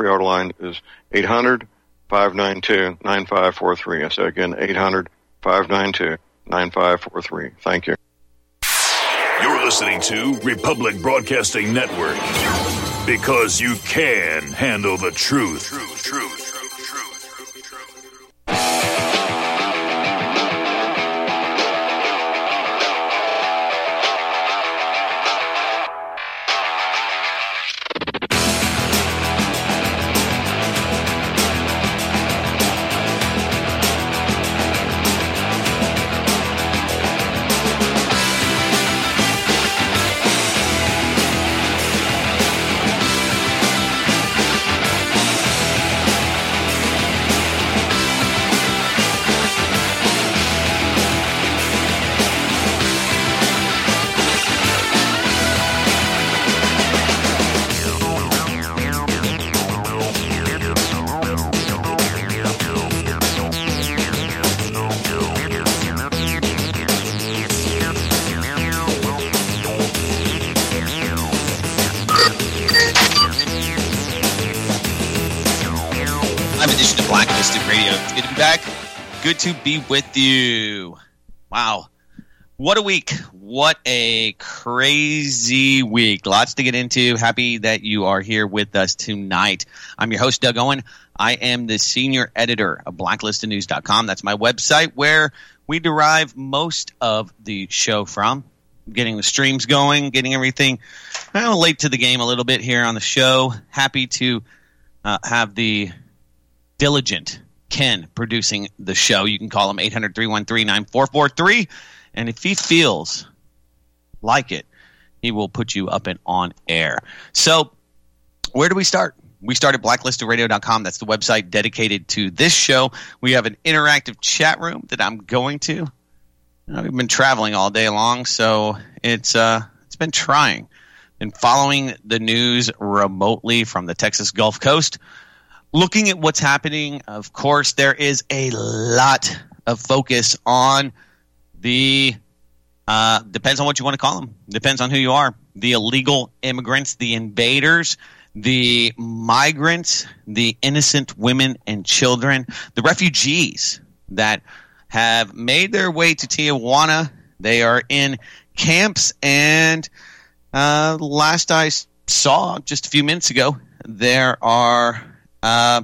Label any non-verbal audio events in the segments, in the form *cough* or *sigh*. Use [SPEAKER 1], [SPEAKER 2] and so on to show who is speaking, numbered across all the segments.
[SPEAKER 1] auto line is 800 592 9543. I say again, 800 592 9543. Thank you.
[SPEAKER 2] You're listening to Republic Broadcasting Network because you can handle the truth. Truth, truth.
[SPEAKER 3] Be with you. Wow. What a week. What a crazy week. Lots to get into. Happy that you are here with us tonight. I'm your host, Doug Owen. I am the senior editor of blacklistednews.com. That's my website where we derive most of the show from. Getting the streams going, getting everything well, late to the game a little bit here on the show. Happy to uh, have the diligent Ken producing the show. You can call him 800 313 9443. And if he feels like it, he will put you up and on air. So, where do we start? We start at blacklistedradio.com. That's the website dedicated to this show. We have an interactive chat room that I'm going to. We've been traveling all day long, so it's uh, it's been trying. Been following the news remotely from the Texas Gulf Coast looking at what's happening, of course, there is a lot of focus on the uh, depends on what you want to call them. Depends on who you are. The illegal immigrants, the invaders, the migrants, the innocent women and children, the refugees that have made their way to Tijuana. They are in camps, and uh, last I saw just a few minutes ago, there are uh,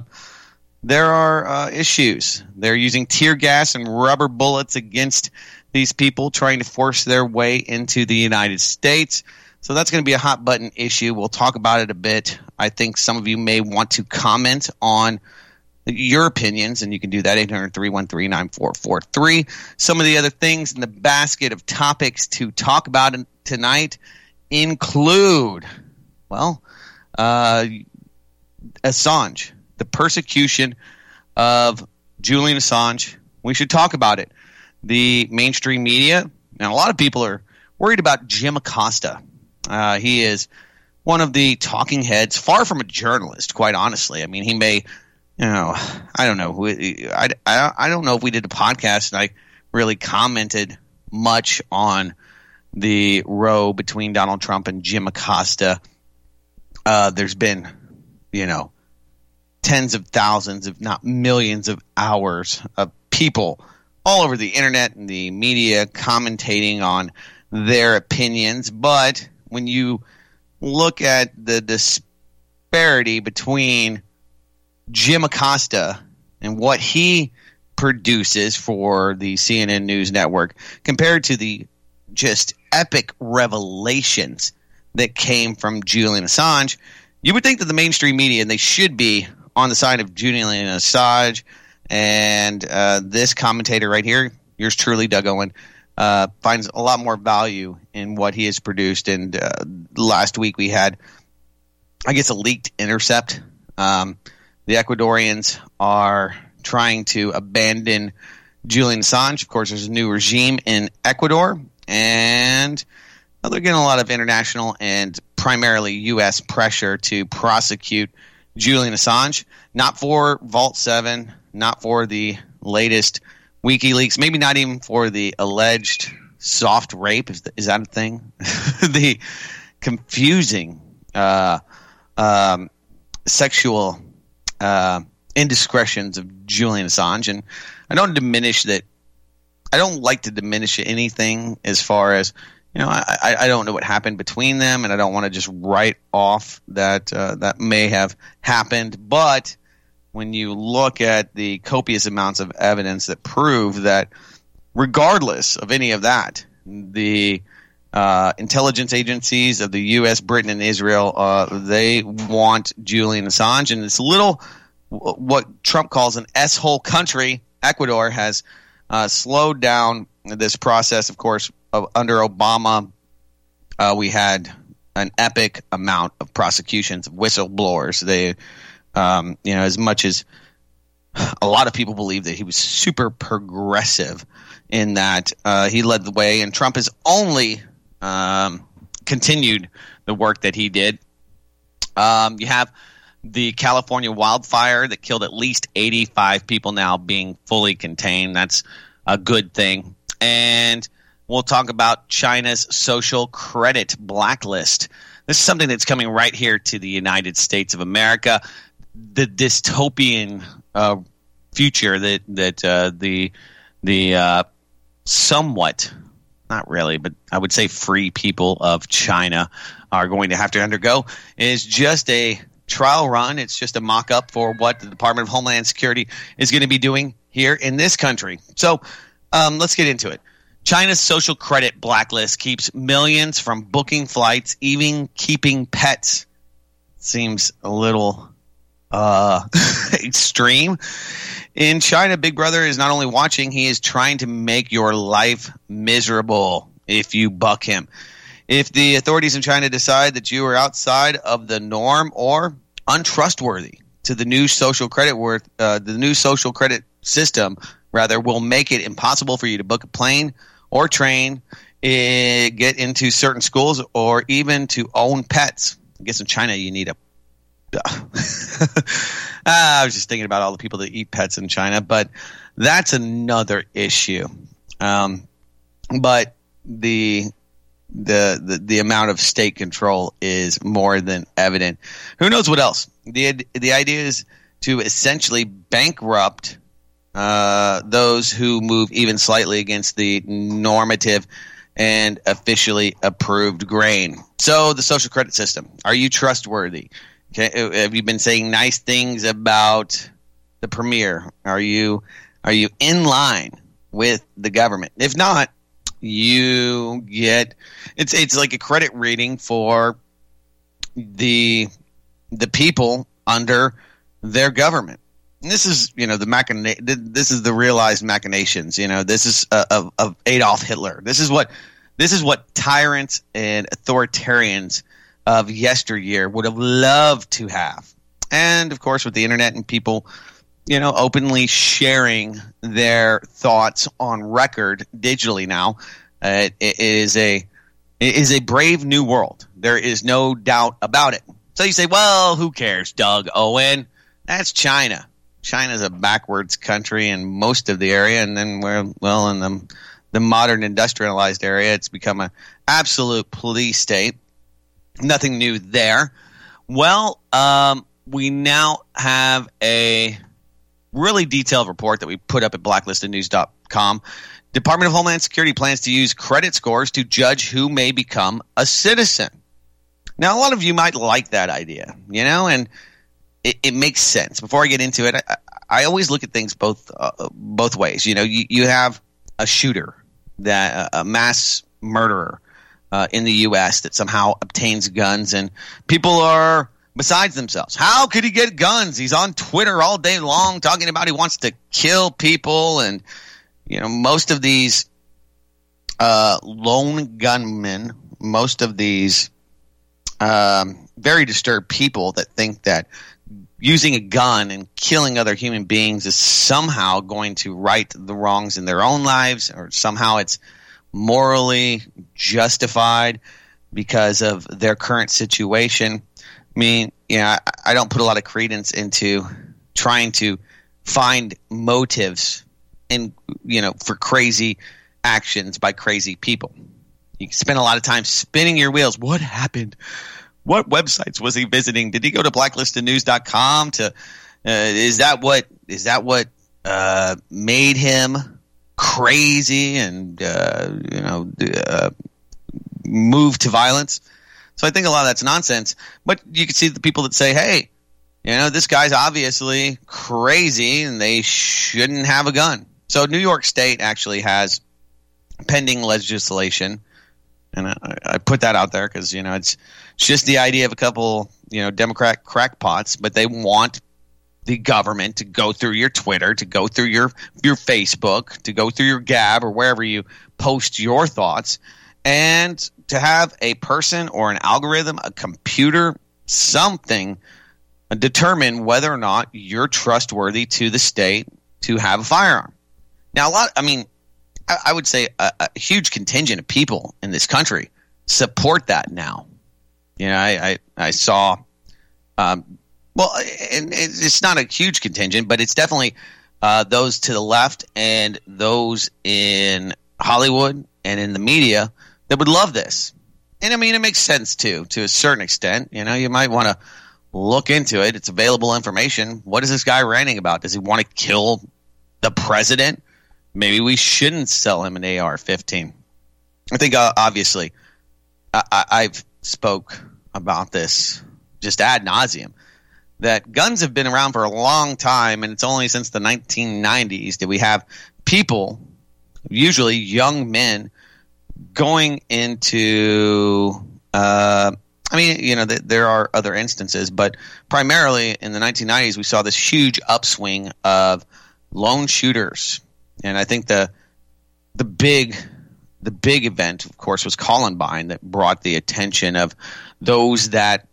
[SPEAKER 3] there are uh, issues. They're using tear gas and rubber bullets against these people trying to force their way into the United States. So that's going to be a hot button issue. We'll talk about it a bit. I think some of you may want to comment on your opinions, and you can do that 800 313 9443. Some of the other things in the basket of topics to talk about tonight include, well, uh, Assange, the persecution of Julian Assange. We should talk about it. The mainstream media, and a lot of people are worried about Jim Acosta. Uh, he is one of the talking heads, far from a journalist, quite honestly. I mean, he may, you know, I don't know. I, I, I don't know if we did a podcast and I really commented much on the row between Donald Trump and Jim Acosta. Uh, there's been you know, tens of thousands, if not millions of hours of people all over the internet and the media commentating on their opinions. But when you look at the disparity between Jim Acosta and what he produces for the CNN News Network compared to the just epic revelations that came from Julian Assange, you would think that the mainstream media, and they should be on the side of Julian Assange, and uh, this commentator right here, yours truly, Doug Owen, uh, finds a lot more value in what he has produced. And uh, last week we had, I guess, a leaked intercept. Um, the Ecuadorians are trying to abandon Julian Assange. Of course, there's a new regime in Ecuador, and well, they're getting a lot of international and primarily U.S. pressure to prosecute Julian Assange, not for Vault 7, not for the latest WikiLeaks, maybe not even for the alleged soft rape. Is, is that a thing? *laughs* the confusing uh, um, sexual uh, indiscretions of Julian Assange, and I don't diminish that. I don't like to diminish anything as far as you know. I, I don't know what happened between them, and I don't want to just write off that uh, that may have happened. But when you look at the copious amounts of evidence that prove that, regardless of any of that, the uh, intelligence agencies of the U.S., Britain, and Israel, uh, they want Julian Assange, and it's a little what Trump calls an S-hole country. Ecuador has uh, slowed down this process. Of course, under Obama, uh, we had an epic amount of prosecutions of whistleblowers. They, um, you know, as much as a lot of people believe that he was super progressive in that uh, he led the way, and Trump has only um, continued the work that he did. Um, you have the California wildfire that killed at least 85 people now being fully contained. That's a good thing. And we'll talk about China's social credit blacklist. This is something that's coming right here to the United States of America. The dystopian uh, future that that uh, the the uh, somewhat not really, but I would say free people of China are going to have to undergo is just a trial run. It's just a mock up for what the Department of Homeland Security is going to be doing here in this country. So um, let's get into it. China's social credit blacklist keeps millions from booking flights, even keeping pets. Seems a little uh, *laughs* extreme. In China, Big Brother is not only watching, he is trying to make your life miserable if you buck him. If the authorities in China decide that you are outside of the norm or untrustworthy to the new social credit worth, uh, the new social credit system rather will make it impossible for you to book a plane or train, uh, get into certain schools, or even to own pets. I guess in China you need a *laughs* I was just thinking about all the people that eat pets in China, but that's another issue. Um, but the, the the the amount of state control is more than evident. Who knows what else? the The idea is to essentially bankrupt uh, those who move even slightly against the normative and officially approved grain. So, the social credit system. Are you trustworthy? Uh, have you been saying nice things about the premier? Are you are you in line with the government? If not, you get it's it's like a credit rating for the the people under their government. This is you know the machina- This is the realized machinations. You know this is uh, of, of Adolf Hitler. This is what this is what tyrants and authoritarians of yesteryear would have loved to have. And of course, with the internet and people, you know, openly sharing their thoughts on record digitally now, uh, it is a it is a brave new world. There is no doubt about it. So you say, well, who cares, Doug Owen? That's China. China's a backwards country in most of the area, and then we're well in the the modern industrialized area. It's become an absolute police state nothing new there. Well, um, we now have a really detailed report that we put up at blacklistednews.com. Department of Homeland Security plans to use credit scores to judge who may become a citizen. Now, a lot of you might like that idea, you know, and it, it makes sense. Before I get into it, I, I always look at things both uh, both ways. You know, you, you have a shooter, that a mass murderer uh, in the U.S. that somehow obtains guns, and people are besides themselves. How could he get guns? He's on Twitter all day long talking about he wants to kill people, and you know most of these uh, lone gunmen, most of these um, very disturbed people that think that using a gun and killing other human beings is somehow going to right the wrongs in their own lives, or somehow it's morally justified because of their current situation. I mean, you know, I, I don't put a lot of credence into trying to find motives in you know for crazy actions by crazy people. You spend a lot of time spinning your wheels. What happened? What websites was he visiting? Did he go to blacklistednews.com to? Uh, is that what is that what uh, made him crazy and uh, you know uh, move to violence? So I think a lot of that's nonsense. But you can see the people that say, "Hey, you know, this guy's obviously crazy, and they shouldn't have a gun." So New York State actually has pending legislation, and I, I put that out there because you know it's, it's just the idea of a couple you know Democrat crackpots, but they want the government to go through your Twitter, to go through your your Facebook, to go through your Gab or wherever you post your thoughts, and to have a person or an algorithm, a computer, something determine whether or not you're trustworthy to the state to have a firearm. Now, a lot, I mean, I, I would say a, a, huge contingent of people in this country support that now. You know, I, I, I saw, um, well, and it's not a huge contingent, but it's definitely uh, those to the left and those in Hollywood and in the media that would love this. And I mean, it makes sense too, to a certain extent. You know, you might want to look into it. It's available information. What is this guy ranting about? Does he want to kill the president? maybe we shouldn't sell him an AR-15. I think uh, obviously I, have spoke about this just ad nauseum that guns have been around for a long time, and it's only since the 1990s that we have people, usually young men, going into. Uh, I mean, you know, th- there are other instances, but primarily in the 1990s, we saw this huge upswing of lone shooters and I think the the big the big event, of course, was Columbine that brought the attention of those that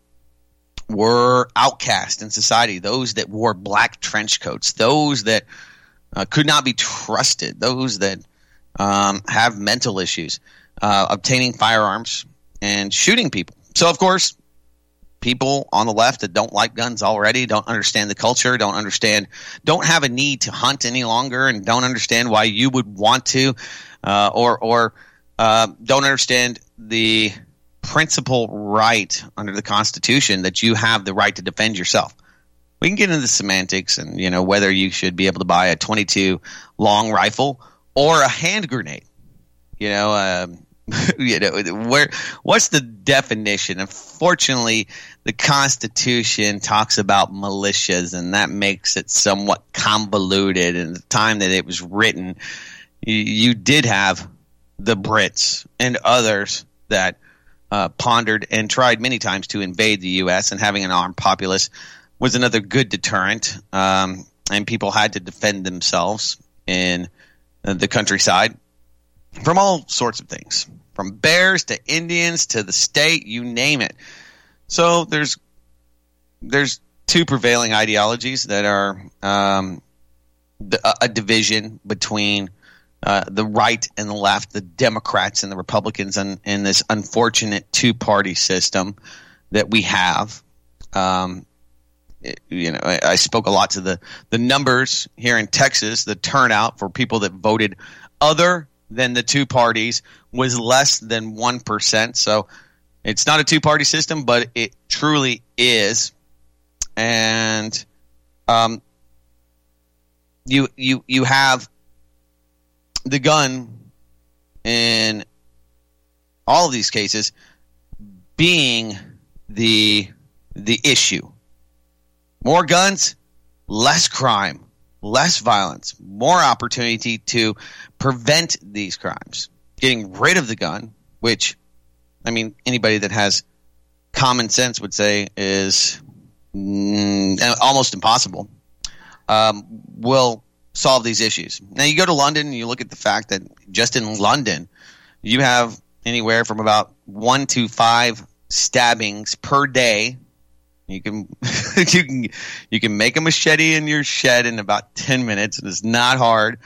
[SPEAKER 3] were outcast in society, those that wore black trench coats, those that uh, could not be trusted, those that um, have mental issues, uh, obtaining firearms and shooting people. So, of course, people on the left that don't like guns already, don't understand the culture, don't understand, don't have a need to hunt any longer, and don't understand why you would want to, uh, or or uh, don't understand the principal right under the Constitution that you have the right to defend yourself. We can get into the semantics and you know whether you should be able to buy a 22 long rifle or a hand grenade. You know, um, *laughs* you know where what's the definition unfortunately the constitution talks about militias and that makes it somewhat convoluted and the time that it was written you, you did have the brits and others that uh, pondered and tried many times to invade the us and having an armed populace was another good deterrent um, and people had to defend themselves in the countryside from all sorts of things, from bears to Indians to the state, you name it. So there's there's two prevailing ideologies that are um, a division between uh, the right and the left, the Democrats and the Republicans, and in this unfortunate two party system that we have. Um, you know, I, I, spoke a lot to the the numbers here in Texas. The turnout for people that voted other than the two parties was less than 1%. So it's not a two party system, but it truly is. And um, you, you, you have the gun in all of these cases being the the issue. More guns, less crime less violence, more opportunity to prevent these crimes. Getting rid of the gun, which, I mean, anybody that has common sense would say is mm, almost impossible, um, will solve these issues. Now, you go to London and you look at the fact that just in London, you have anywhere from about one to five stabbings per day you can *laughs* you can you can make a machete in your shed in about ten minutes. It's not hard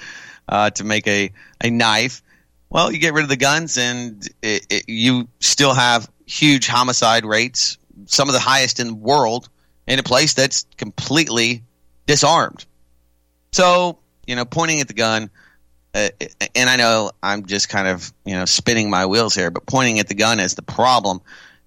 [SPEAKER 3] uh, to make a a knife. Well, you get rid of the guns, and it, it, you still have huge homicide rates, some of the highest in the world, in a place that's completely disarmed. So, you know, pointing at the gun, uh, and I know I'm just kind of you know spinning my wheels here, but pointing at the gun as the problem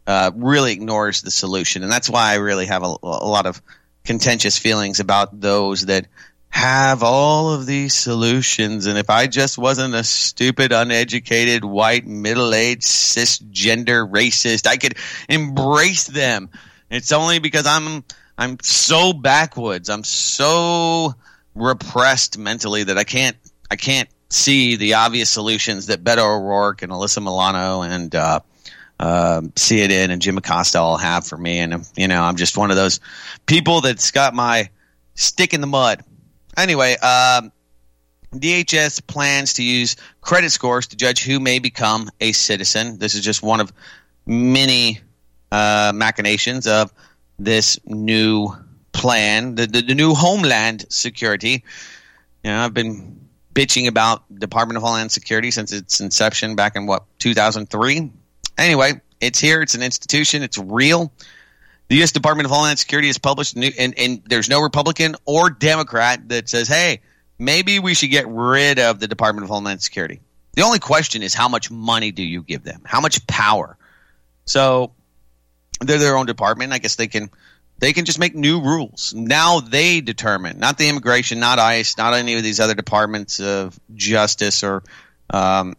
[SPEAKER 3] uh, really ignores the solution, and that's why I really have a, a lot of contentious feelings about those that have all of these solutions. And if I just wasn't a stupid, uneducated, white, middle aged, cisgender racist, I could embrace them. It's only because I'm I'm so backwoods. I'm so repressed mentally that I can't I can't see the obvious solutions that Beto O'Rourke and Alyssa Milano and uh, uh, CNN and Jim Acosta all have for me. And you know, I'm just one of those people that's got my stick in the mud Anyway, um, DHS plans to use credit scores to judge who may become a citizen. This is just one of many uh, machinations of this new plan, the, the, the, new Homeland Security. You know, I've been bitching about Department of Homeland Security since its inception back in what 2003. Anyway, it's here. It's an institution. It's real. The U.S. Department of Homeland Security has published, new, and, and there's no Republican or Democrat that says, hey, maybe we should get rid of the Department of Homeland Security. The only question is how much money do you give them? How much power? So they're their own department. I guess they can they can just make new rules. Now they determine, not the immigration, not ICE, not any of these other departments of justice or um,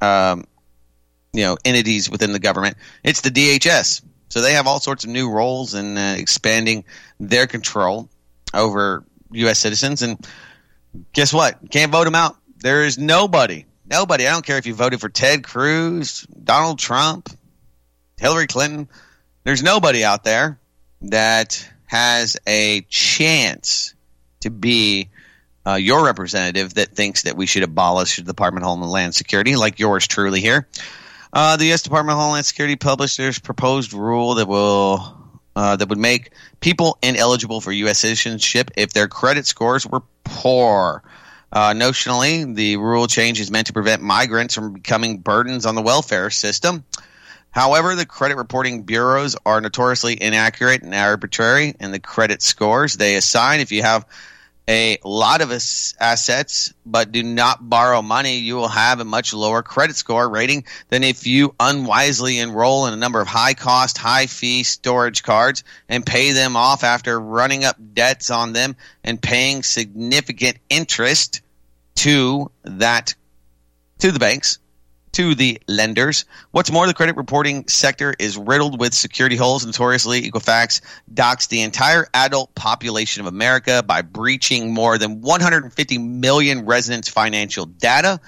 [SPEAKER 3] um, you know entities within the government. It's the DHS. So they have all sorts of new roles and uh, expanding their control over U.S. citizens. And guess what? Can't vote them out. There is nobody, nobody. I don't care if you voted for Ted Cruz, Donald Trump, Hillary Clinton. There's nobody out there that has a chance to be uh, your representative that thinks that we should abolish the Department of Homeland Security, like yours truly here. Uh, the U.S. Department of Homeland Security published their proposed rule that will uh, that would make people ineligible for U.S. citizenship if their credit scores were poor. Uh, notionally, the rule change is meant to prevent migrants from becoming burdens on the welfare system. However, the credit reporting bureaus are notoriously inaccurate and arbitrary in the credit scores they assign. If you have a lot of assets but do not borrow money, you will have a much lower credit score rating than if you unwisely enroll in a number of high cost, high fee storage cards and pay them off after running up debts on them and paying significant interest to that to the banks to the lenders. What's more, the credit reporting sector is riddled with security holes. Notoriously, Equifax docks the entire adult population of America by breaching more than 150 million residents' financial data.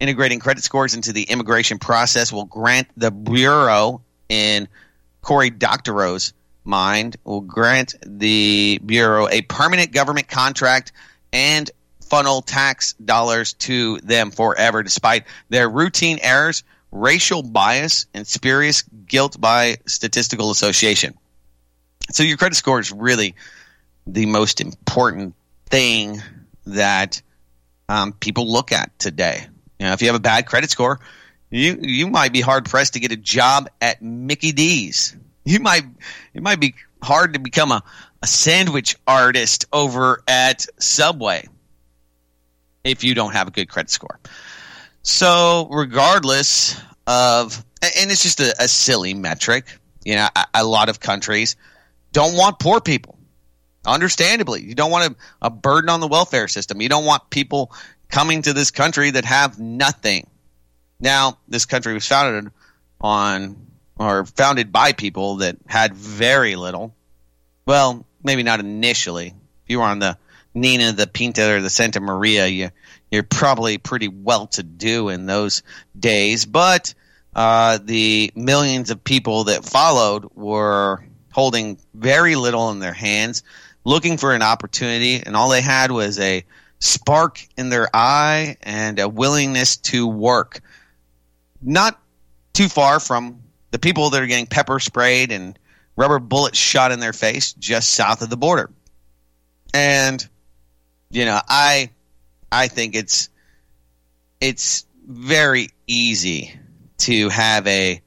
[SPEAKER 3] Integrating credit scores into the immigration process will grant the Bureau, in Cory Doctorow's mind, will grant the Bureau a permanent government contract and funnel tax dollars to them forever, despite their routine errors, racial bias, and spurious guilt by statistical association. So your credit score is really the most important thing that um, people look at today. You know, if you have a bad credit score, you you might be hard pressed to get a job at Mickey D's. You might it might be hard to become a, a sandwich artist over at Subway if you don't have a good credit score. So, regardless of, and it's just a, a silly metric, you know, a, a, lot of countries don't want poor people. Understandably, you don't want a, a burden on the welfare system. You don't want people coming to this country that have nothing. Now, this country was founded on or founded by people that had very little. Well, maybe not initially. If you were on the Nina, the Pinta, or the Santa Maria, you, you're probably pretty well to do in those days. But uh, the millions of people that followed were holding very little in their hands, looking for an opportunity, and all they had was a spark in their eye and a willingness to work. Not too far from the people that are getting pepper sprayed and rubber bullets shot in their face just south of the border. And you know, I I think it's it's very easy to have a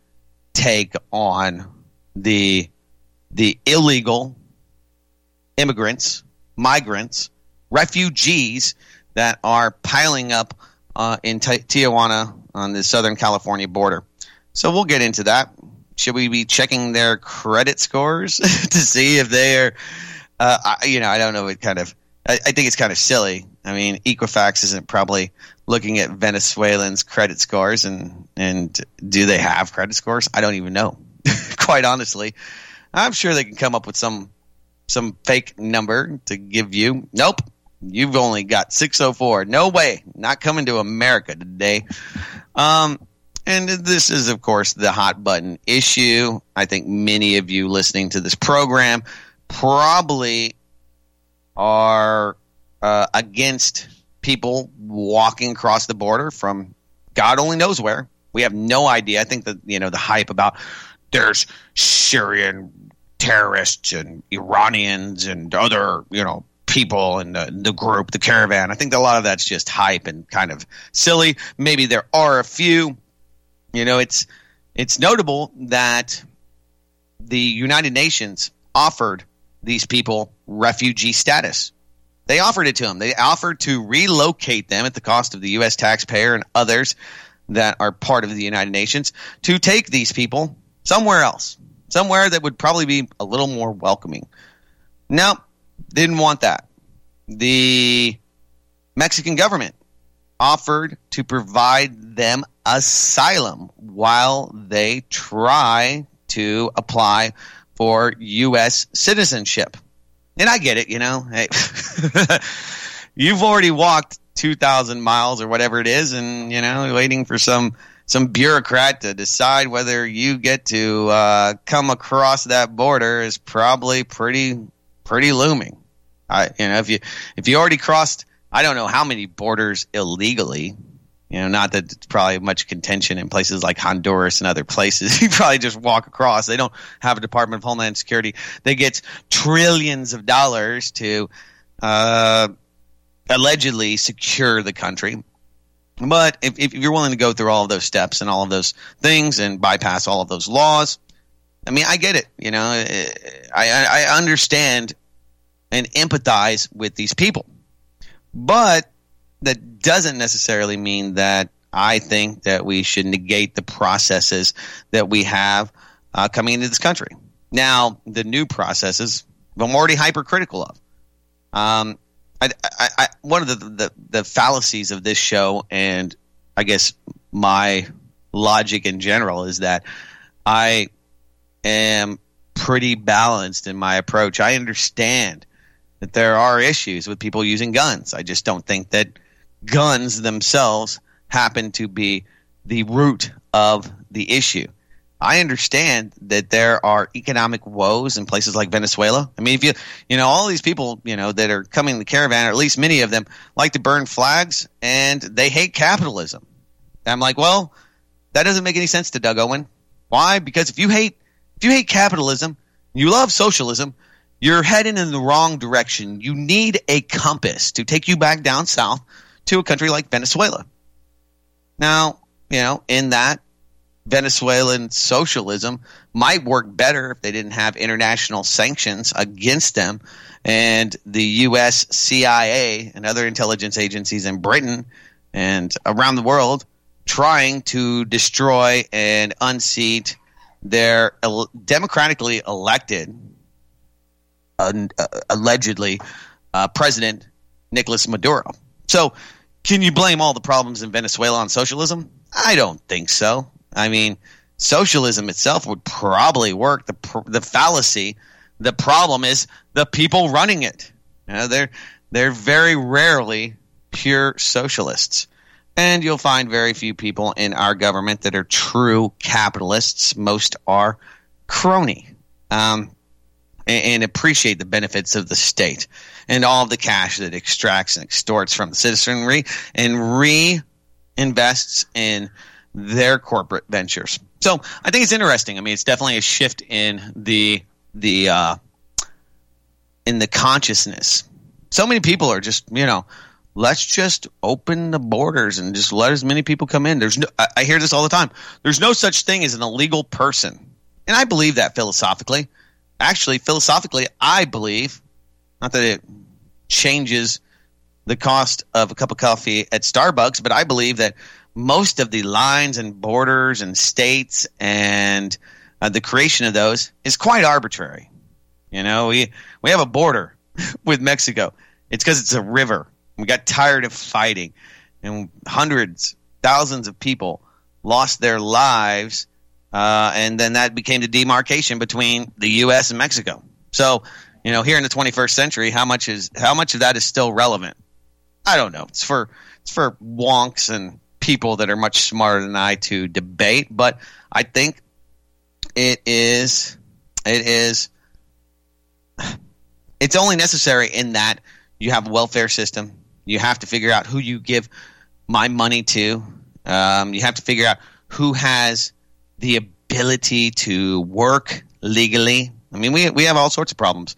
[SPEAKER 3] take on the the illegal immigrants, migrants, refugees that are piling up uh, in Tijuana on the Southern California border. So we'll get into that. should we be checking their credit scores *laughs* to see if they're, uh, I, you know, I don't know what kind of. I, I think it's kind of silly. I mean, Equifax isn't probably looking at Venezuelans' credit scores, and and do they have credit scores? I don't even know. *laughs* Quite honestly, I'm sure they can come up with some some fake number to give you. Nope, you've only got 604. No way, not coming to America today. Um, and this is, of course, the hot button issue. I think many of you listening to this program probably are uh, against people walking across the border from God only knows where. We have no idea. I think that you know the hype about there's Syrian terrorists and Iranians and other you know people in the, the group, the caravan. I think a lot of that's just hype and kind of silly. Maybe there are a few. You know, it's it's notable that the United Nations offered these people refugee status. They offered it to them. They offered to relocate them at the cost of the U.S. taxpayer and others that are part of the United Nations to take these people somewhere else, somewhere that would probably be a little more welcoming. No, didn't want that. The Mexican government offered to provide them asylum while they try to apply for U.S. citizenship. And I get it, you know. Hey, *laughs* you've already walked 2,000 miles or whatever it is, and, you know, waiting for some some bureaucrat to decide whether you get to uh, come across that border is probably pretty pretty looming. I, you know, if you if you already crossed, I don't know how many borders illegally. You know, not that it's probably much contention in places like Honduras and other places. *laughs* you probably just walk across. They don't have a Department of Homeland Security. They get trillions of dollars to uh, allegedly secure the country. But if, if you're willing to go through all of those steps and all of those things and bypass all of those laws, I mean, I get it. You know, I, I understand and empathize with these people. But that doesn't necessarily mean that I think that we should negate the processes that we have uh, coming into this country. Now, the new processes, I'm already hypercritical of. Um, I, I, I, one of the, the, the fallacies of this show, and I guess my logic in general, is that I am pretty balanced in my approach. I understand that there are issues with people using guns. I just don't think that guns themselves happen to be the root of the issue. I understand that there are economic woes in places like Venezuela. I mean, if you, you know, all these people, you know, that are coming to the caravan, or at least many of them, like to burn flags and they hate capitalism. And I'm like, well, that doesn't make any sense to Doug Owen. Why? Because if you hate, if you hate capitalism, you love socialism, you're heading in the wrong direction. You need a compass to take you back down south to a country like Venezuela. Now, you know, in that Venezuelan socialism might work better if they didn't have international sanctions against them and the US CIA and other intelligence agencies in Britain and around the world trying to destroy and unseat their democratically elected uh, allegedly uh, President Nicolas Maduro. So, can you blame all the problems in Venezuela on socialism? I don't think so. I mean, socialism itself would probably work. The the fallacy, the problem is the people running it. You know, they're they're very rarely pure socialists. And you'll find very few people in our government that are true capitalists. Most are crony. Um, and, and appreciate the benefits of the state and all the cash that extracts and extorts from the citizenry and reinvests in their corporate ventures. So I think it's interesting. I mean, it's definitely a shift in the the uh, in the consciousness. So many people are just you know, let's just open the borders and just let as many people come in. There's no, I, I hear this all the time. There's no such thing as an illegal person, and I believe that philosophically actually, philosophically, I believe, not that it changes the cost of a cup of coffee at Starbucks, but I believe that most of the lines and borders and states and uh, the creation of those is quite arbitrary. You know, we we have a border *laughs* with Mexico. It's because it's a river. We got tired of fighting, and hundreds, thousands of people lost their lives, uh, and then that became the demarcation between the U.S. and Mexico. So, you know, here in the 21st century, how much is how much of that is still relevant? I don't know. It's for it's for wonks and people that are much smarter than I to debate, but I think it is it is it's only necessary in that you have a welfare system. You have to figure out who you give my money to. Um, you have to figure out who has the ability to work legally. I mean, we we have all sorts of problems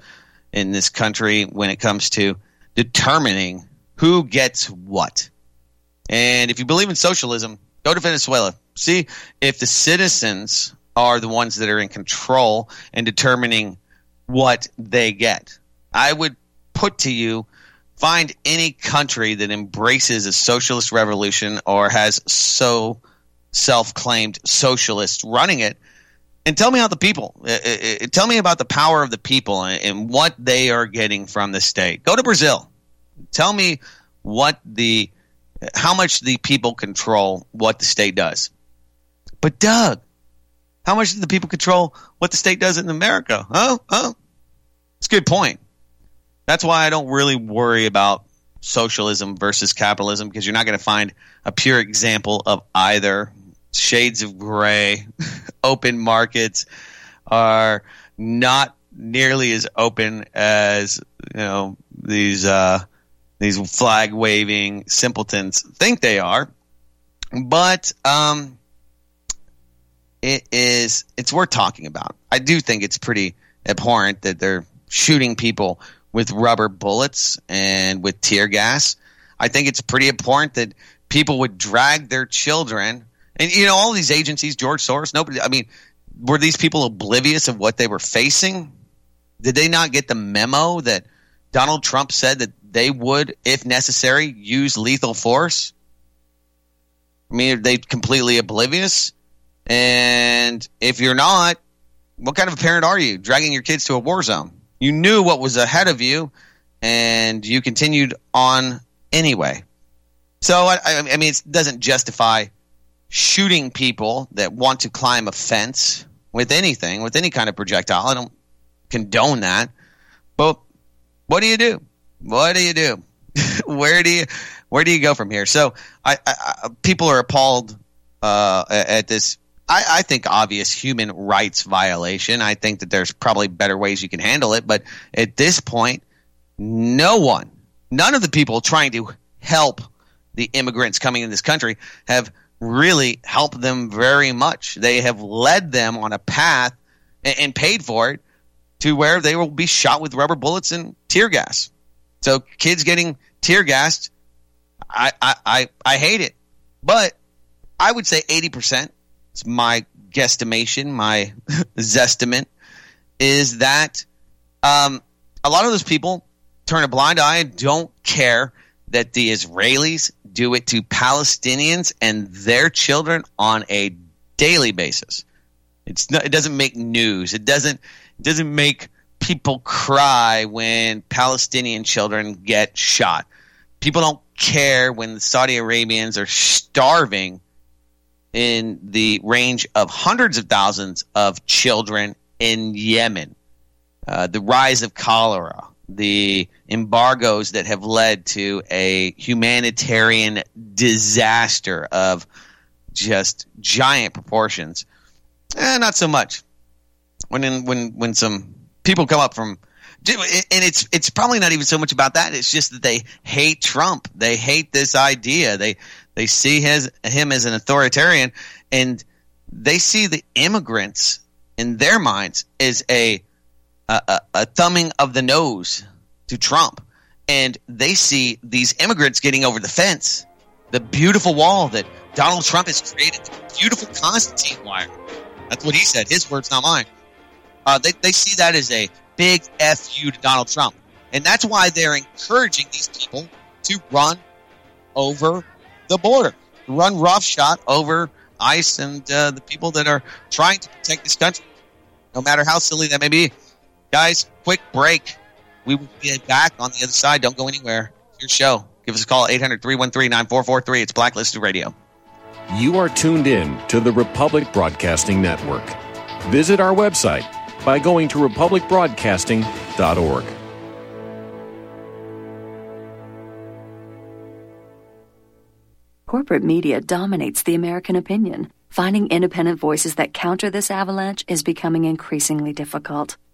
[SPEAKER 3] in this country when it comes to determining who gets what. And if you believe in socialism, go to Venezuela. See if the citizens are the ones that are in control and determining what they get. I would put to you find any country that embraces a socialist revolution or has so self-claimed socialists running it and tell me how the people. Uh, uh, uh, tell me about the power of the people and, and what they are getting from the state. Go to brazil. Tell me what the how much the people control what the state does. But doug how much do the people control what the state does in america? Oh oh it's a good point. That's why I don't really worry about socialism versus capitalism because you're not going to find a pure example of either. Shades of gray, *laughs* open markets are not nearly as open as you know these uh, these flag waving simpletons think they are. But um, it is it's worth talking about. I do think it's pretty abhorrent that they're shooting people with rubber bullets and with tear gas. I think it's pretty important that people would drag their children and you know all these agencies, George Soros, nobody. I mean, were these people oblivious of what they were facing? Did they not get the memo that Donald Trump said that they would, if necessary, use lethal force? I mean, are they completely oblivious? And if you're not, what kind of a parent are you dragging your kids to a war zone? You knew what was ahead of you, and you continued on anyway. So, I, I mean, it doesn't justify shooting people that want to climb a fence with anything, with any kind of projectile. I don't condone that. But what do you do? What do you do? *laughs* where do you where do you go from here? So, I, I people are appalled uh, at this I, I, think obvious human rights violation. I think that there's probably better ways you can handle it, but at this point, no one, none of the people trying to help the immigrants coming in this country have really help them very much. They have led them on a path and, and paid for it to where they will be shot with rubber bullets and tear gas. So kids getting tear gassed, I, I, I, I hate it. But I would say 80% it's my guesstimation, my *laughs* zestimate, is that um, a lot of those people turn a blind eye and don't care that the Israelis do it to Palestinians and their children on a daily basis. It's not, it doesn't make news. It doesn't it doesn't make people cry when Palestinian children get shot. People don't care when the Saudi Arabians are starving in the range of hundreds of thousands of children in Yemen. Uh, the rise of cholera, the embargoes that have led to a humanitarian disaster of just giant proportions. Eh, not so much. When in, when when some people come up from and it's it's probably not even so much about that. It's just that they hate Trump. They hate this idea. They they see his, him as an authoritarian, and they see the immigrants in their minds as a, a, a thumbing of the nose to Trump. And they see these immigrants getting over the fence, the beautiful wall that Donald Trump has created, the beautiful Constantine wire. That's what he said. His words, not mine. Uh, they, they see that as a big FU to Donald Trump. And that's why they're encouraging these people to run over the border, run roughshod over ICE and uh, the people that are trying to protect this country. no matter how silly that may be. Guys, quick break. We will be back on the other side. Don't go anywhere. It's your show. Give us a call, 800 313 9443. It's Blacklisted Radio.
[SPEAKER 4] You are tuned in to the Republic Broadcasting Network. Visit our website by going to republicbroadcasting.org.
[SPEAKER 5] Corporate media dominates the American opinion. Finding independent voices that counter this avalanche is becoming increasingly difficult.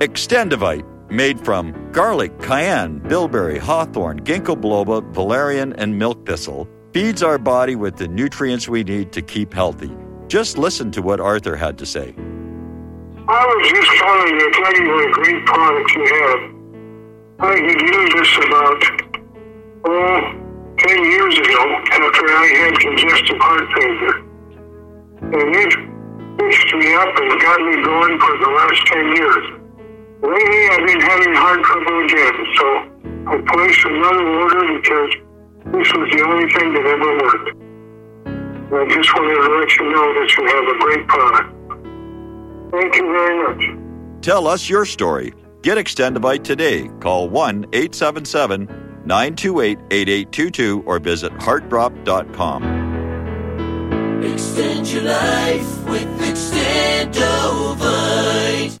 [SPEAKER 6] Extendovite, made from garlic, cayenne, bilberry, hawthorn, ginkgo biloba, valerian, and milk thistle, feeds our body with the nutrients we need to keep healthy. Just listen to what Arthur had to say.
[SPEAKER 7] I was just calling to tell you what a great product you have. I had used this about, oh, 10 years ago after I had congestive heart failure. And it fixed me up and got me going for the last 10 years. Lately, I've been having heart trouble again, so I placed another order because this was the only thing that ever worked. And I just wanted to let you know that you have a great product. Thank you very much.
[SPEAKER 6] Tell us your story. Get Extendovite today. Call 1 877 928 8822 or visit heartdrop.com.
[SPEAKER 8] Extend your life with Extendovite.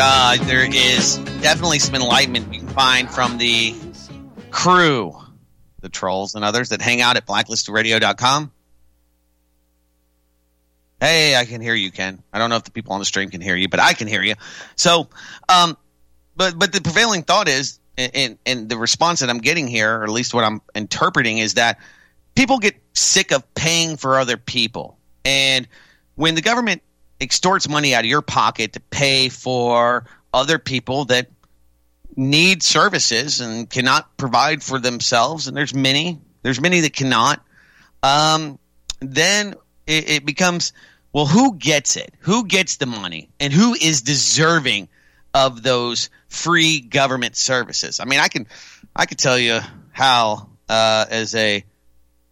[SPEAKER 3] Uh, there is definitely some enlightenment you can find from the crew, the trolls and others that hang out at blacklistradio.com. Hey, I can hear you, Ken. I don't know if the people on the stream can hear you, but I can hear you. So, um, but but the prevailing thought is, and and the response that I'm getting here, or at least what I'm interpreting, is that people get sick of paying for other people, and when the government extorts money out of your pocket to pay for other people that need services and cannot provide for themselves, and there's many, there's many that cannot. Um, then it, it becomes, well, who gets it? Who gets the money, and who is deserving of those free government services? I mean, I can, I can tell you how, uh, as a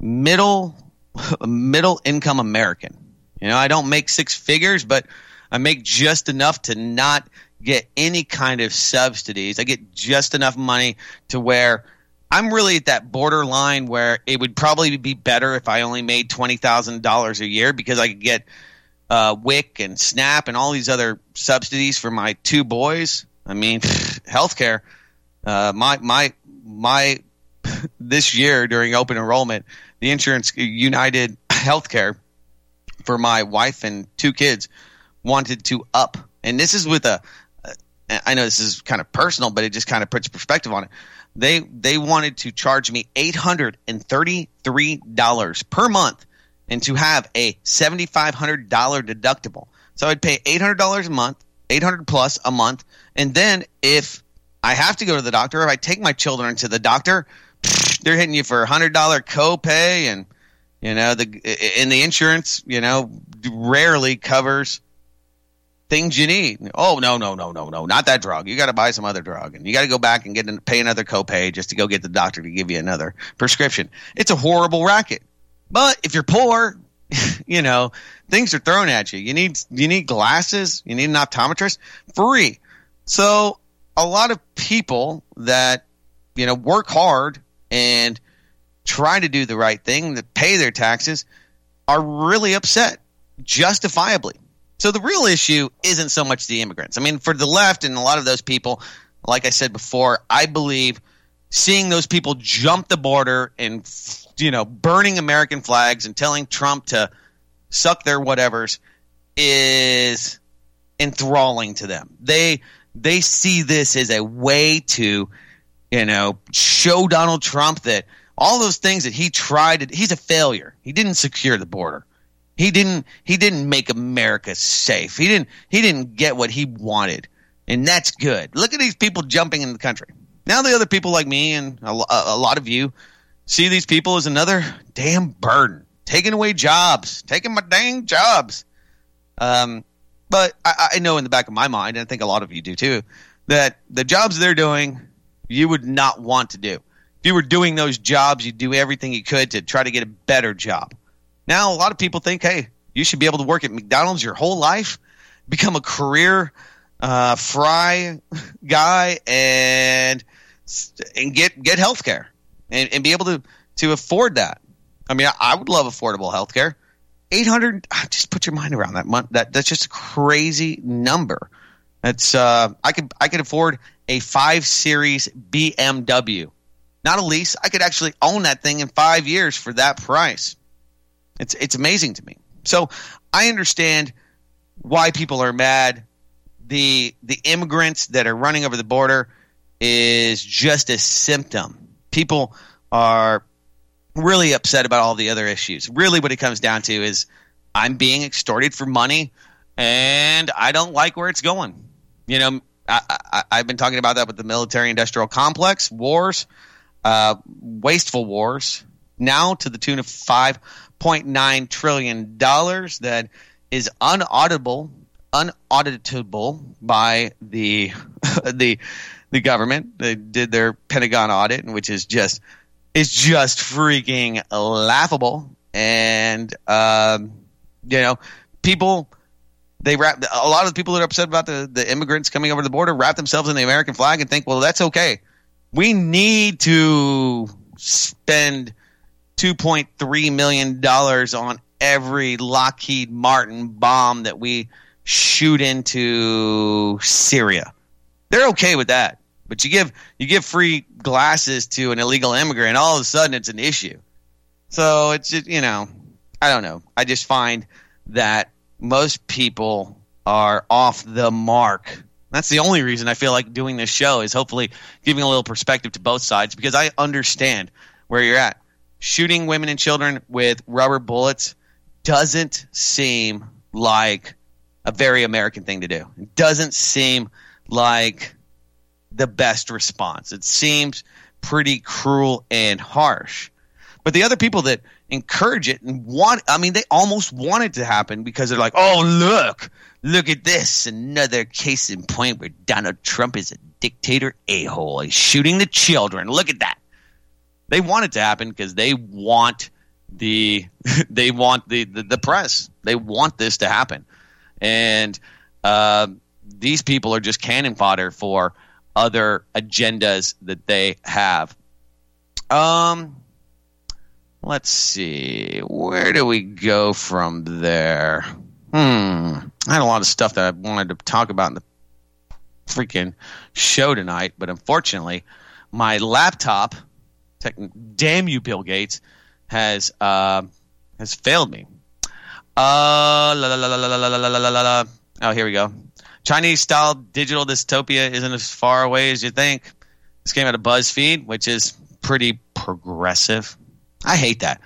[SPEAKER 3] middle, *laughs* middle income American you know, I don't make six figures, but I make just enough to not get any kind of subsidies. I get just enough money to where I'm really at that borderline where it would probably be better if I only made twenty thousand dollars a year because I could get uh, WIC and SNAP and all these other subsidies for my two boys. I mean, *laughs* healthcare. Uh, my my my *laughs* this year during open enrollment, the insurance United Healthcare for my wife and two kids wanted to up, and this is with a. I know this is kind of personal, but it just kind of puts perspective on it. They they wanted to charge me eight hundred and thirty three dollars per month, and to have a seventy five hundred dollar deductible. So I'd pay eight hundred dollars a month, eight hundred plus a month, and then if I have to go to the doctor, if I take my children to the doctor, they're hitting you for a hundred dollar copay, and you know the in the insurance, you know, rarely covers things you need. Oh no, no, no, no, no, not that drug. You got to buy some other drug, and you got to go back and get pay another copay just to go get the doctor to give you another prescription. It's a horrible racket. But if you're poor, *laughs* you know things are thrown at you. You need you need glasses. You need an optometrist free. So a lot of people that you know work hard and try to do the right thing, that pay their taxes, are really upset, justifiably. So the real issue isn't so much the immigrants. I mean, for the left and a lot of those people, like I said before, I believe seeing those people jump the border and you know burning American flags and telling Trump to suck their whatevers is enthralling to them. They they see this as a way to you know show Donald Trump that all those things that he tried to, he's a failure. He didn't secure the border. He didn't he didn't make America safe. He didn't he didn't get what he wanted. And that's good. Look at these people jumping in the country. Now the other people like me and a, a lot of you see these people as another damn burden, taking away jobs, taking my dang jobs. Um, but I, I know in the back of my mind, and I think a lot of you do too, that the jobs they're doing, you would not want to do. You were doing those jobs, you'd do everything you could to try to get a better job. Now, a lot of people think, hey, you should be able to work at McDonald's your whole life, become a career uh, fry guy, and and get get health care and, and be able to to afford that. I mean, I, I would love affordable health care. Eight hundred. Ah, just put your mind around that. Month. That that's just a crazy number. That's uh, I could I could afford a five series BMW, not a lease. I could actually own that thing in five years for that price. It's it's amazing to me. So I understand why people are mad. The the immigrants that are running over the border is just a symptom. People are really upset about all the other issues. Really, what it comes down to is I'm being extorted for money, and I don't like where it's going. You know, I, have been talking about that with the military-industrial complex wars, uh, wasteful wars, now to the tune of five $0.9 trillion that is unauditable unauditable by the *laughs* the the government. They did their Pentagon audit, which is just is just freaking laughable. And um, you know, people they wrap a lot of the people that are upset about the the immigrants coming over the border wrap themselves in the American flag and think, well, that's okay. We need to spend $2.3 million on every Lockheed Martin bomb that we shoot into Syria. They're okay with that. But you give you give free glasses to an illegal immigrant, all of a sudden it's an issue. So it's just, you know, I don't know. I just find that most people are off the mark. That's the only reason I feel like doing this show is hopefully giving a little perspective to both sides because I understand where you're at shooting women and children with rubber bullets doesn't seem like a very American thing to do. It doesn't seem like the best response. It seems pretty cruel and harsh. But the other people that encourage it and want I mean they almost want it to happen because they're like, "Oh, look. Look at this. Another case in point where Donald Trump is a dictator a-hole. He's shooting the children. Look at that." They want it to happen because they want the *laughs* they want the, the, the press. They want this to happen, and uh, these people are just cannon fodder for other agendas that they have. Um, let's see, where do we go from there? Hmm, I had a lot of stuff that I wanted to talk about in the freaking show tonight, but unfortunately, my laptop, tech, damn you, Bill Gates, has uh, has failed me. Uh, la, la, la, la, la, la, la, la, la. Oh, here we go. Chinese style digital dystopia isn't as far away as you think. This came out of BuzzFeed, which is pretty progressive. I hate that.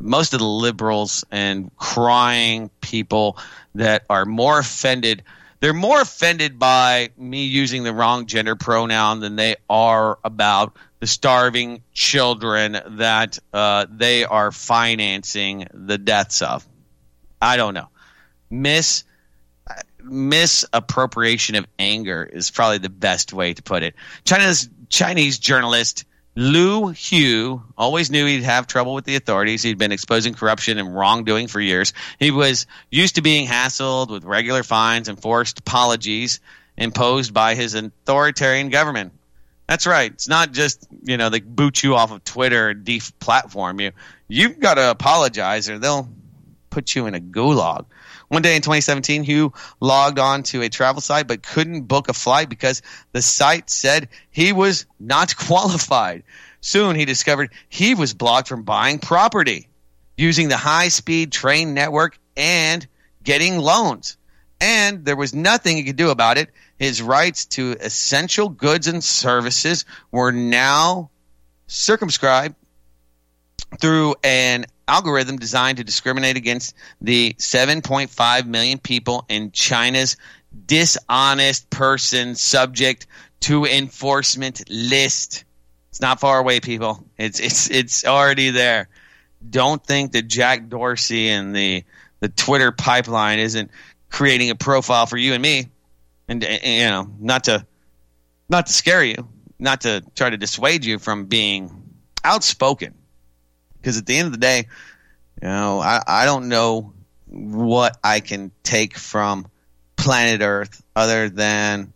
[SPEAKER 3] Most of the liberals and crying people that are more offended, they're more offended by me using the wrong gender pronoun than they are about the starving children that uh, they are financing the deaths of. I don't know. Miss misappropriation of anger is probably the best way to put it. China's Chinese journalist Liu Hu always knew he'd have trouble with the authorities. He'd been exposing corruption and wrongdoing for years. He was used to being hassled with regular fines and forced apologies imposed by his authoritarian government. That's right. It's not just, you know, they boot you off of Twitter and deplatform you. You've got to apologize or they'll put you in a gulag. One day in 2017, Hu logged on to a travel site but couldn't book a flight because the site said he was not *laughs* qualified. Soon he discovered he was blocked from buying property, using the high speed train network, and getting loans. And there was nothing he could do about it. His rights to essential goods and services were now circumscribed through an algorithm designed to discriminate against the 7.5 million people in China's dishonest person subject to enforcement list. It's not far away, people. It's it's it's already there. Don't think that Jack Dorsey and the the Twitter pipeline isn't creating a profile for you and me, and, and you know not to not to scare you, not to try to dissuade you from being outspoken because at the end of the day, you know, I, I don't know what I can take from planet Earth other than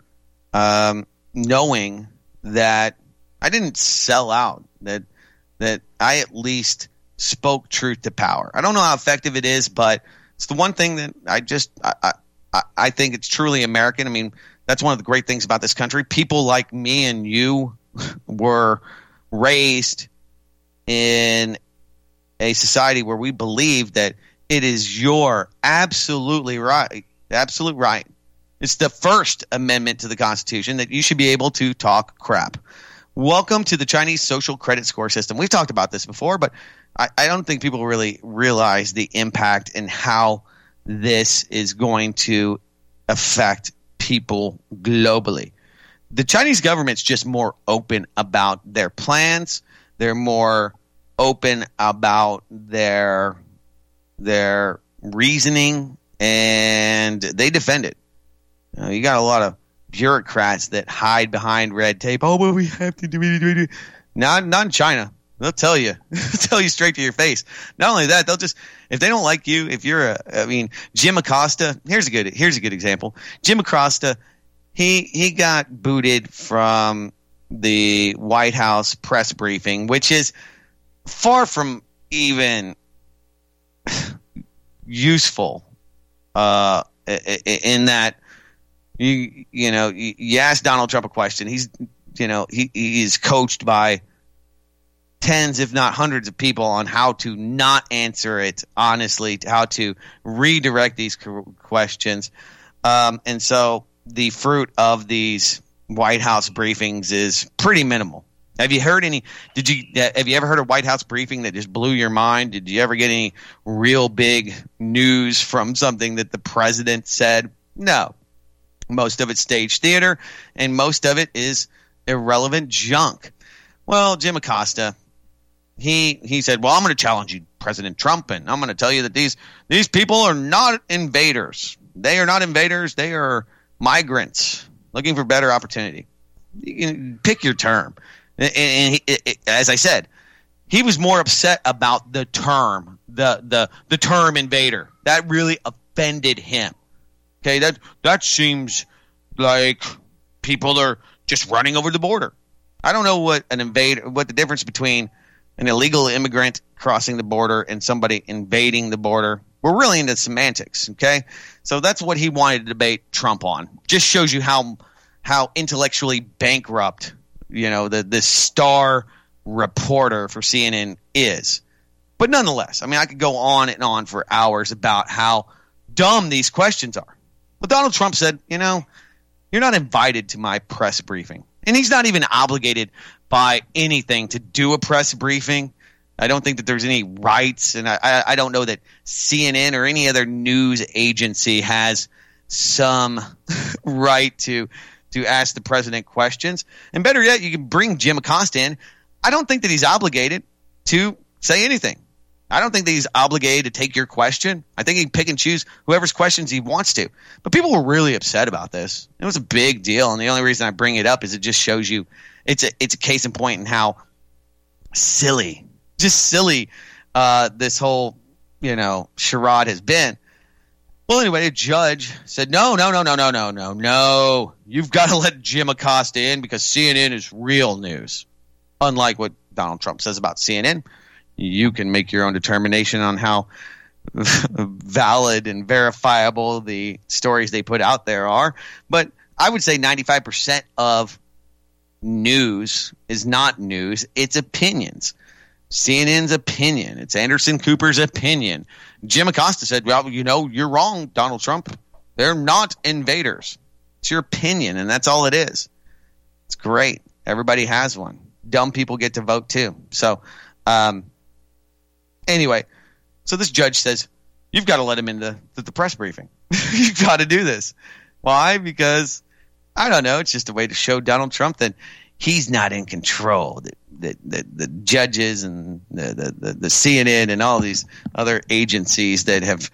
[SPEAKER 3] um, knowing that I didn't sell out. That that I at least spoke truth to power. I don't know how effective it is, but it's the one thing that I just I, I, I think it's truly American. I mean, that's one of the great things about this country. People like me and you *laughs* were raised in a society where we believe that it is your absolutely right, absolute right. It's the First Amendment to the Constitution that you should be able to talk crap. Welcome to the Chinese social credit score system. We've talked about this before, but I, I don't think people really realize the impact and how this is going to affect people globally. The Chinese government's just more open about their plans. They're more open about their their reasoning and they defend it. You, know, you got a lot of bureaucrats that hide behind red tape. Oh, but we have to do it. Not not in China. They'll tell you, *laughs* tell you straight to your face. Not only that, they'll just if they don't like you, if you're a, I mean, Jim Acosta. Here's a good here's a good example. Jim Acosta, he he got booted from the White House press briefing, which is far from even useful uh, in that you you know you, ask Donald Trump a question he's you know he he's coached by tens if not hundreds of people on how to not answer it honestly how to redirect these questions. Um, and so the fruit of these White House briefings is pretty minimal have you heard any? Did you uh, have you ever heard a White House briefing that just blew your mind? Did you ever get any real big news from something that the president said? No. Most of it's stage theater, and most of it is irrelevant junk. Well, Jim Acosta, he he said, "Well, I'm going to challenge you, President Trump, and I'm going to tell you that these these people are not invaders. They are not invaders. They are migrants looking for better opportunity. You can pick your term." And, he, it, as I said, he was more upset about the term, the the the term invader. That really offended him. Okay, that that seems like people are just running over the border. I don't know what an invader, what the difference between an illegal immigrant crossing the border and somebody invading the border. We're really into semantics, okay? So that's what he wanted to debate Trump on. Just shows you how how intellectually bankrupt you know the the star reporter for CNN is. But nonetheless, I mean, I could go on and on for hours about how dumb these questions are. But Donald Trump said, you know, you're not invited to my press briefing. And he's not even obligated by anything to do a press briefing. I don't think that there's any rights, and I, I don't know that CNN or any other news agency has some *laughs* right to to ask the president questions. And better yet, you can bring Jim Acosta in. I don't think that he's obligated to say anything. I don't think that he's obligated to take your question. I think he can pick and choose whoever's questions he wants to. But people were really upset about this. It was a big deal, and the only reason I bring it up is it just shows you it's a it's a case in point in how silly, just silly, uh, this whole you know charade has been. Well, anyway, a judge said, "No, no, no, no, no, no, no, no. You've got to let Jim Acosta in because CNN is real news. Unlike what Donald Trump says about CNN, you can make your own determination on how *laughs* valid and verifiable the stories they put out there are. But I would say 95% of news is not news, it's opinions. CNN's opinion. It's Anderson Cooper's opinion. Jim Acosta said, Well, you know, you're wrong, Donald Trump. They're not invaders. It's your opinion, and that's all it is. It's great. Everybody has one. Dumb people get to vote too. So, um, anyway, so this judge says, You've got to let him into the, the press briefing. *laughs* You've got to do this. Why? Because, I don't know, it's just a way to show Donald Trump that he's not in control. That the, the, the judges and the, the, the CNN and all these other agencies that have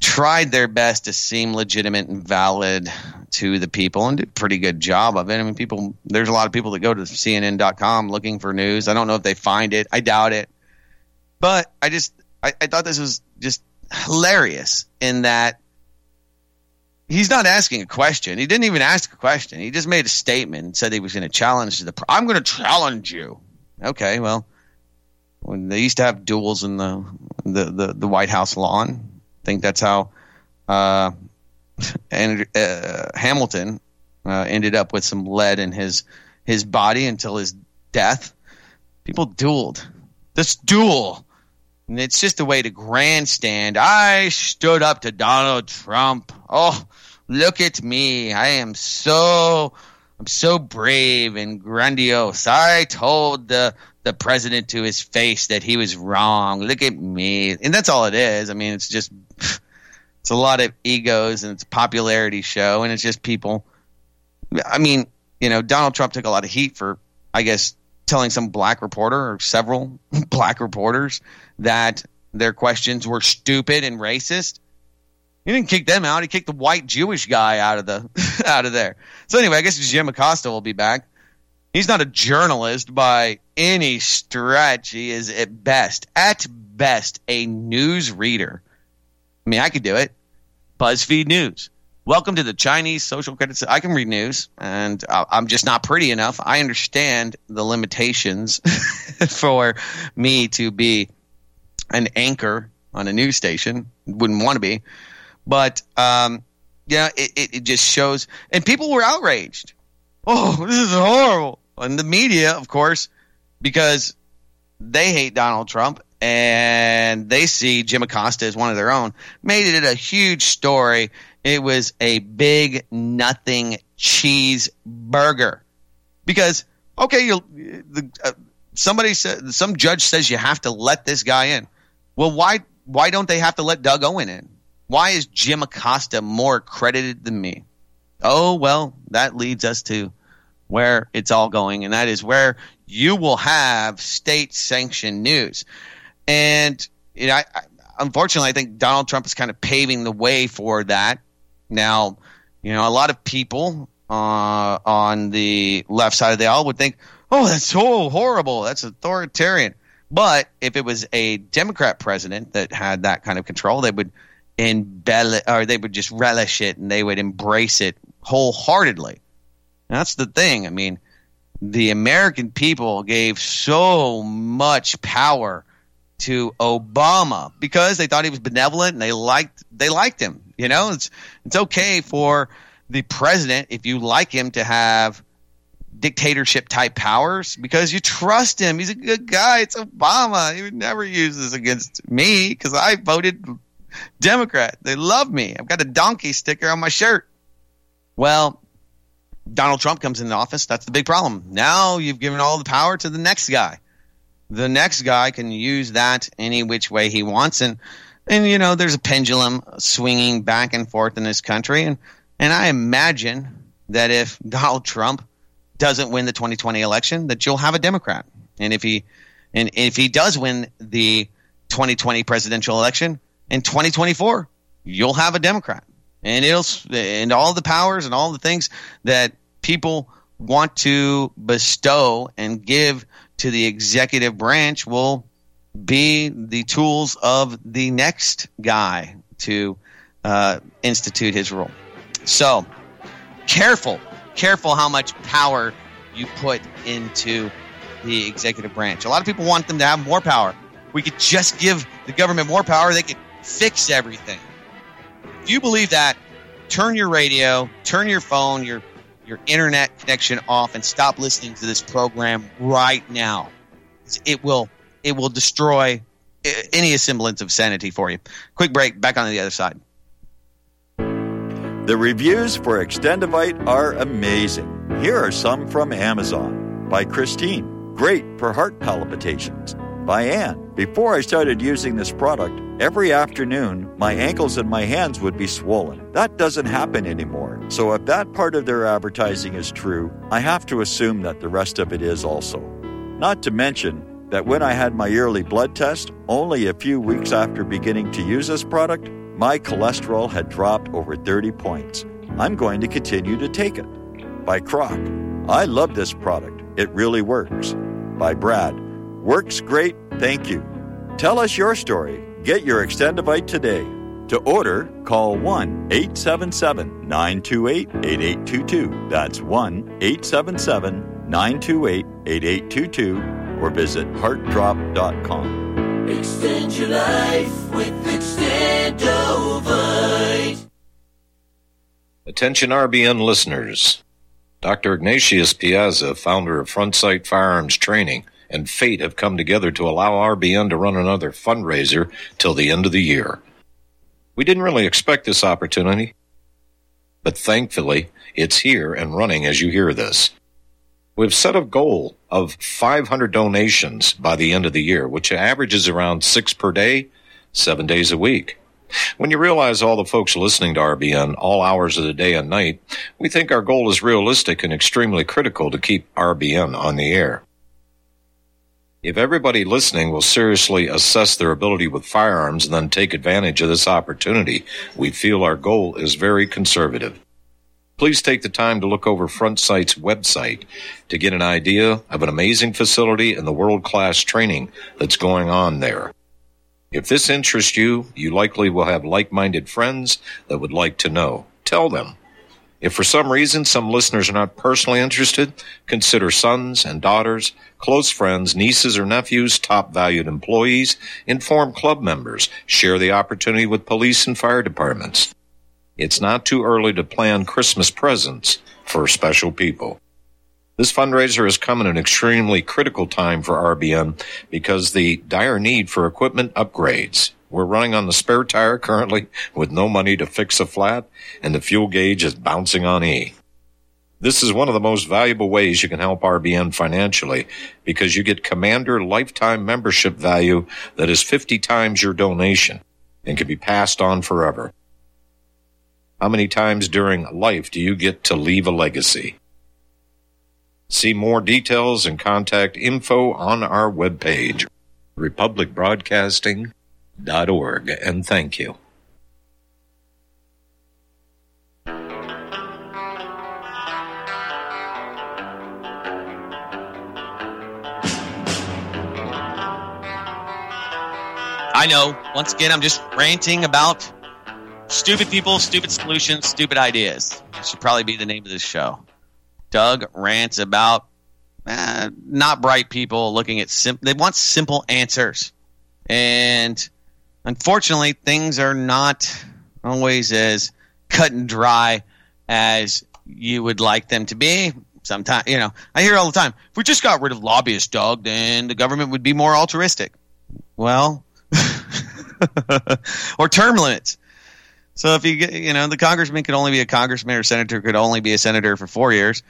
[SPEAKER 3] tried their best to seem legitimate and valid to the people and did a pretty good job of it. I mean, people, there's a lot of people that go to CNN.com looking for news. I don't know if they find it. I doubt it. But I just, I, I thought this was just hilarious in that he's not asking a question. He didn't even ask a question. He just made a statement and said he was going to challenge the. I'm going to challenge you. Okay, well, when they used to have duels in the the the, the White House lawn, think that's how uh, *laughs* and uh, Hamilton uh, ended up with some lead in his his body until his death. People dueled. This duel. And it's just a way to grandstand. I stood up to Donald Trump. Oh, look at me. I am so I'm so brave and grandiose. I told the the president to his face that he was wrong. Look at me. And that's all it is. I mean, it's just it's a lot of egos and it's a popularity show and it's just people I mean, you know, Donald Trump took a lot of heat for I guess telling some black reporter or several *laughs* black reporters that their questions were stupid and racist. He didn't kick them out. He kicked the white Jewish guy out of the *laughs* out of there. So anyway, I guess Jim Acosta will be back. He's not a journalist by any stretch. He is at best, at best, a news reader. I mean, I could do it. BuzzFeed News. Welcome to the Chinese social credit. I can read news, and I'm just not pretty enough. I understand the limitations *laughs* for me to be an anchor on a news station. Wouldn't want to be, but um, yeah, it, it, it just shows. And people were outraged. Oh, *laughs* this is horrible. And the media, of course, because they hate Donald Trump and they see Jim Acosta as one of their own, made it a huge story. It was a big nothing cheeseburger because okay, you the uh, somebody said some judge says you have to let this guy in. Well, why why don't they have to let Doug Owen in? Why is Jim Acosta more accredited than me? Oh well, that leads us to where it's all going, and that is where you will have state sanctioned news. And you know, I, I, unfortunately, I think Donald Trump is kind of paving the way for that. Now, you know, a lot of people uh, on the left side of the aisle would think, "Oh, that's so horrible. That's authoritarian." But if it was a Democrat president that had that kind of control, they would embellish or they would just relish it and they would embrace it wholeheartedly. And that's the thing. I mean, the American people gave so much power to Obama because they thought he was benevolent and they liked they liked him. You know, it's it's okay for the president, if you like him to have dictatorship type powers because you trust him. He's a good guy. It's Obama. He would never use this against me because I voted Democrat. They love me. I've got a donkey sticker on my shirt. Well, Donald Trump comes into office. That's the big problem. Now you've given all the power to the next guy. The next guy can use that any which way he wants. And, and you know, there's a pendulum swinging back and forth in this country. And, and I imagine that if *laughs* Donald Trump doesn't win the 2020 election, that you'll have a Democrat. And if he and if he does win the 2020 presidential election in 2024, you'll have a Democrat. And it'll and all the powers and all the things that people want to bestow and give to the executive branch will be the tools of the next guy to uh, institute his rule. So careful careful how much power you put into the executive branch. A lot of people want them to have more power. We could just give the government more power, they could fix everything. If you believe that, turn your radio, turn your phone, your your internet connection off and stop listening to this program right now. It will it will destroy any semblance of sanity for you. Quick break, back on the other side.
[SPEAKER 6] The reviews for Extendovite are amazing. Here are some from Amazon. By Christine, great for heart palpitations. By Anne, before I started using this product, every afternoon my ankles and my hands would be swollen. That doesn't happen anymore. So if that part of their advertising is true, I have to assume that the rest of it is also. Not to mention that when I had my yearly blood test, only a few weeks after beginning to use this product, my cholesterol had dropped over 30 points. I'm going to continue to take it. By Croc. I love this product. It really works. By Brad. Works great. Thank you. Tell us your story. Get your Extendovite today. To order, call 1 877 928 8822. That's 1 877 928 8822 or visit heartdrop.com.
[SPEAKER 8] Extend your life with Extendovite.
[SPEAKER 9] Attention RBN listeners. Dr. Ignatius Piazza, founder of Frontsight Firearms Training, and Fate have come together to allow RBN to run another fundraiser till the end of the year. We didn't really expect this opportunity, but thankfully it's here and running as you hear this. We've set a goal of 500 donations by the end of the year, which averages around six per day, seven days a week. When you realize all the folks listening to RBN all hours of the day and night, we think our goal is realistic and extremely critical to keep RBN on the air. If everybody listening will seriously assess their ability with firearms and then take advantage of this opportunity, we feel our goal is very conservative. Please take the time to look over Front Sight's website to get an idea of an amazing facility and the world class training that's going on there. If this interests you, you likely will have like minded friends that would like to know. Tell them. If for some reason some listeners are not personally interested, consider sons and daughters, close friends, nieces or nephews, top valued employees, inform club members, share the opportunity with police and fire departments. It's not too early to plan Christmas presents for special people. This fundraiser has come at an extremely critical time for RBN because the dire need for equipment upgrades. We're running on the spare tire currently with no money to fix a flat and the fuel gauge is bouncing on E. This is one of the most valuable ways you can help RBN financially because you get Commander lifetime membership value that is 50 times your donation and can be passed on forever. How many times during life do you get to leave a legacy? See more details and contact info on our webpage, republicbroadcasting.org, and thank you.
[SPEAKER 3] I know, once again, I'm just ranting about Stupid people, stupid solutions, stupid ideas. That should probably be the name of this show. Doug rants about eh, not bright people looking at simple. they want simple answers, and unfortunately, things are not always as cut and dry as you would like them to be. Sometimes, you know, I hear all the time, if we just got rid of lobbyists, Doug, then the government would be more altruistic. Well, *laughs* or term limits. So if you get, you know, the congressman could only be a congressman or senator could only be a senator for four years.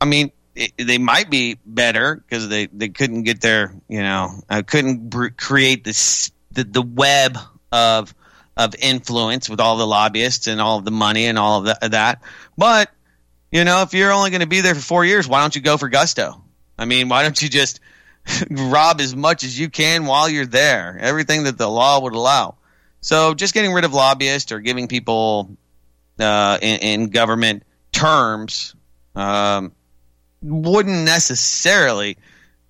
[SPEAKER 3] I mean, it, they might be better because they, they couldn't get their, you know, uh, couldn't br- create this the, the web of of influence with all the lobbyists and all the money and all of that. But you know, if you're only going to be there for four years, why don't you go for gusto? I mean, why don't you just *laughs* rob as much as you can while you're there? Everything that the law would allow. So just getting rid of lobbyists or giving people uh, in, in, government terms um, wouldn't necessarily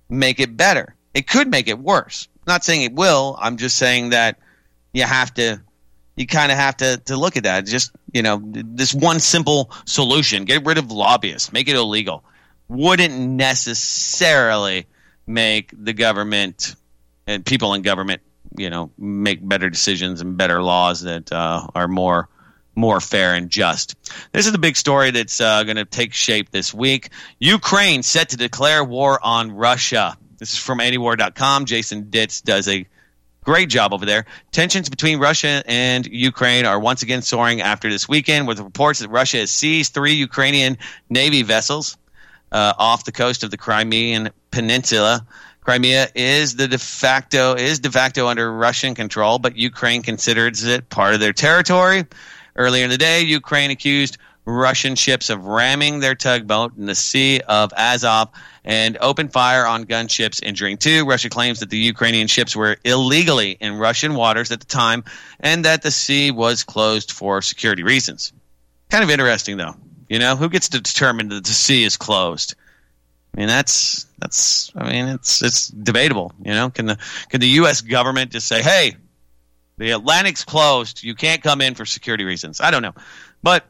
[SPEAKER 3] make it better. It could make it worse. Not saying it will. I'm just saying that you have to you kind of have to, to look at that. Just, you know, this one simple solution get rid of lobbyists, make it illegal, wouldn't necessarily make the government and people in government, you know, make better decisions and better laws that uh, are more more fair and just. This is the big story that's uh, going to take shape this week. Ukraine set to declare war on Russia. This is from antiwar.com. Jason Ditz does a Great job over there. Tensions between Russia and Ukraine are once again soaring after this weekend, with reports that Russia has seized three Ukrainian Navy vessels uh, off the coast of the Crimean Peninsula. Crimea is the de facto is de facto under Russian control, but Ukraine considers it part of their territory. Earlier in the day, Ukraine accused Russian ships of ramming their tugboat in the Sea of Azov and opened fire on gunships, injuring two. Russia claims that the Ukrainian ships were illegally in Russian waters at the time and that the sea was closed for security reasons. Kind of interesting, though. You know, who gets to determine that the sea is closed? I mean, that's that's. I mean, it's it's debatable. You know, can the can the U.S. government just say, "Hey, the Atlantic's closed. You can't come in for security reasons"? I don't know, but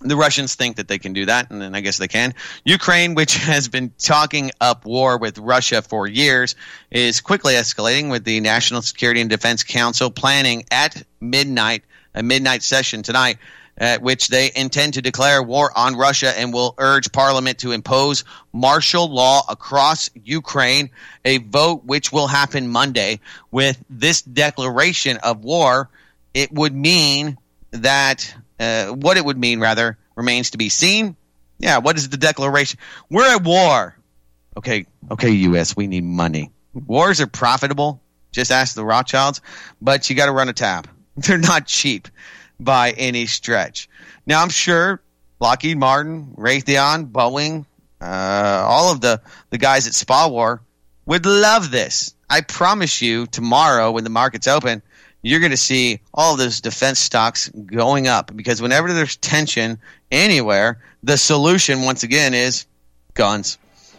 [SPEAKER 3] the Russians think that they can do that, and then I guess they can. Ukraine, which *laughs* has been talking up war with Russia for years, is quickly escalating with the National Security and Defense Council planning at midnight, a midnight session tonight, at which they intend to declare war on Russia and will urge Parliament to impose martial law across Ukraine, a vote which will happen Monday. With this declaration of war, it would mean that uh, what it would mean, rather, remains to be seen. Yeah, what is the declaration? We're at war. Okay, okay, U.S., we need money. Wars are profitable. Just ask the Rothschilds, but you got to run a tap. *laughs* They're not cheap by any stretch. Now, I'm sure Lockheed Martin, Raytheon, Boeing, uh, all of the, the guys at SPAWAR would love this. I promise you, tomorrow when the markets open, you're going to see all those defense stocks going up because whenever there's tension anywhere, the solution once again is guns.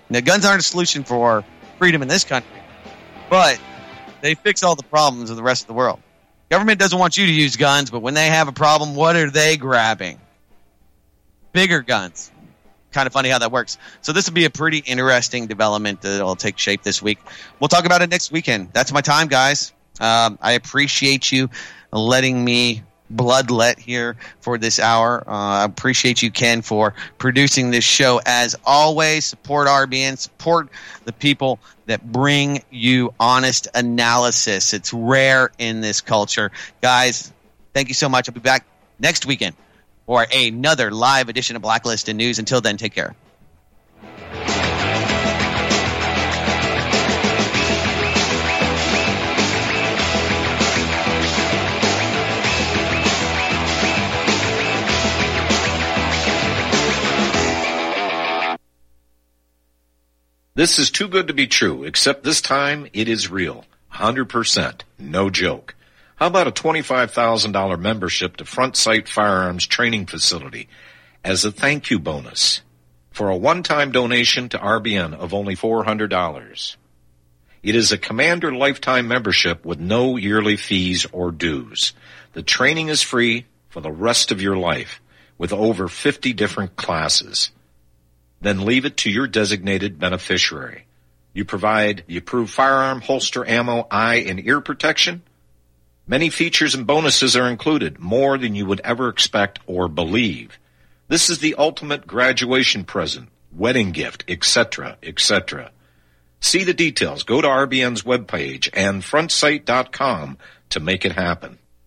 [SPEAKER 3] Now, guns aren't a solution for freedom in this country, but they fix all the problems of the rest of the world. Government doesn't want you to use guns, but when they have a problem, what are they grabbing? Bigger guns. Kind of funny how that works. So this will be a pretty interesting development that will take shape this week. We'll talk about it next weekend. That's my time, guys. Um, I appreciate you letting me bloodlet here for this hour. Uh, I appreciate you, Ken, for producing this show. As always, support RBN, support the people that bring you honest analysis. It's rare in this culture. Guys, thank you so much. I'll be back next weekend for another live edition of Blacklisted News. Until then, take care.
[SPEAKER 9] This is too good to be true, except this time it is real. 100%. No joke. How about a $25,000 membership to Front Sight Firearms Training Facility as a thank you bonus for a one-time donation to RBN of only $400? It is a Commander lifetime membership with no yearly fees or dues. The training is free for the rest of your life with over 50 different classes then leave it to your designated beneficiary. You provide the approved firearm, holster, ammo, eye, and ear protection. Many features and bonuses are included, more than you would ever expect or believe. This is the ultimate graduation present, wedding gift, etc., etc. See the details. Go to RBN's webpage and frontsight.com to make it happen.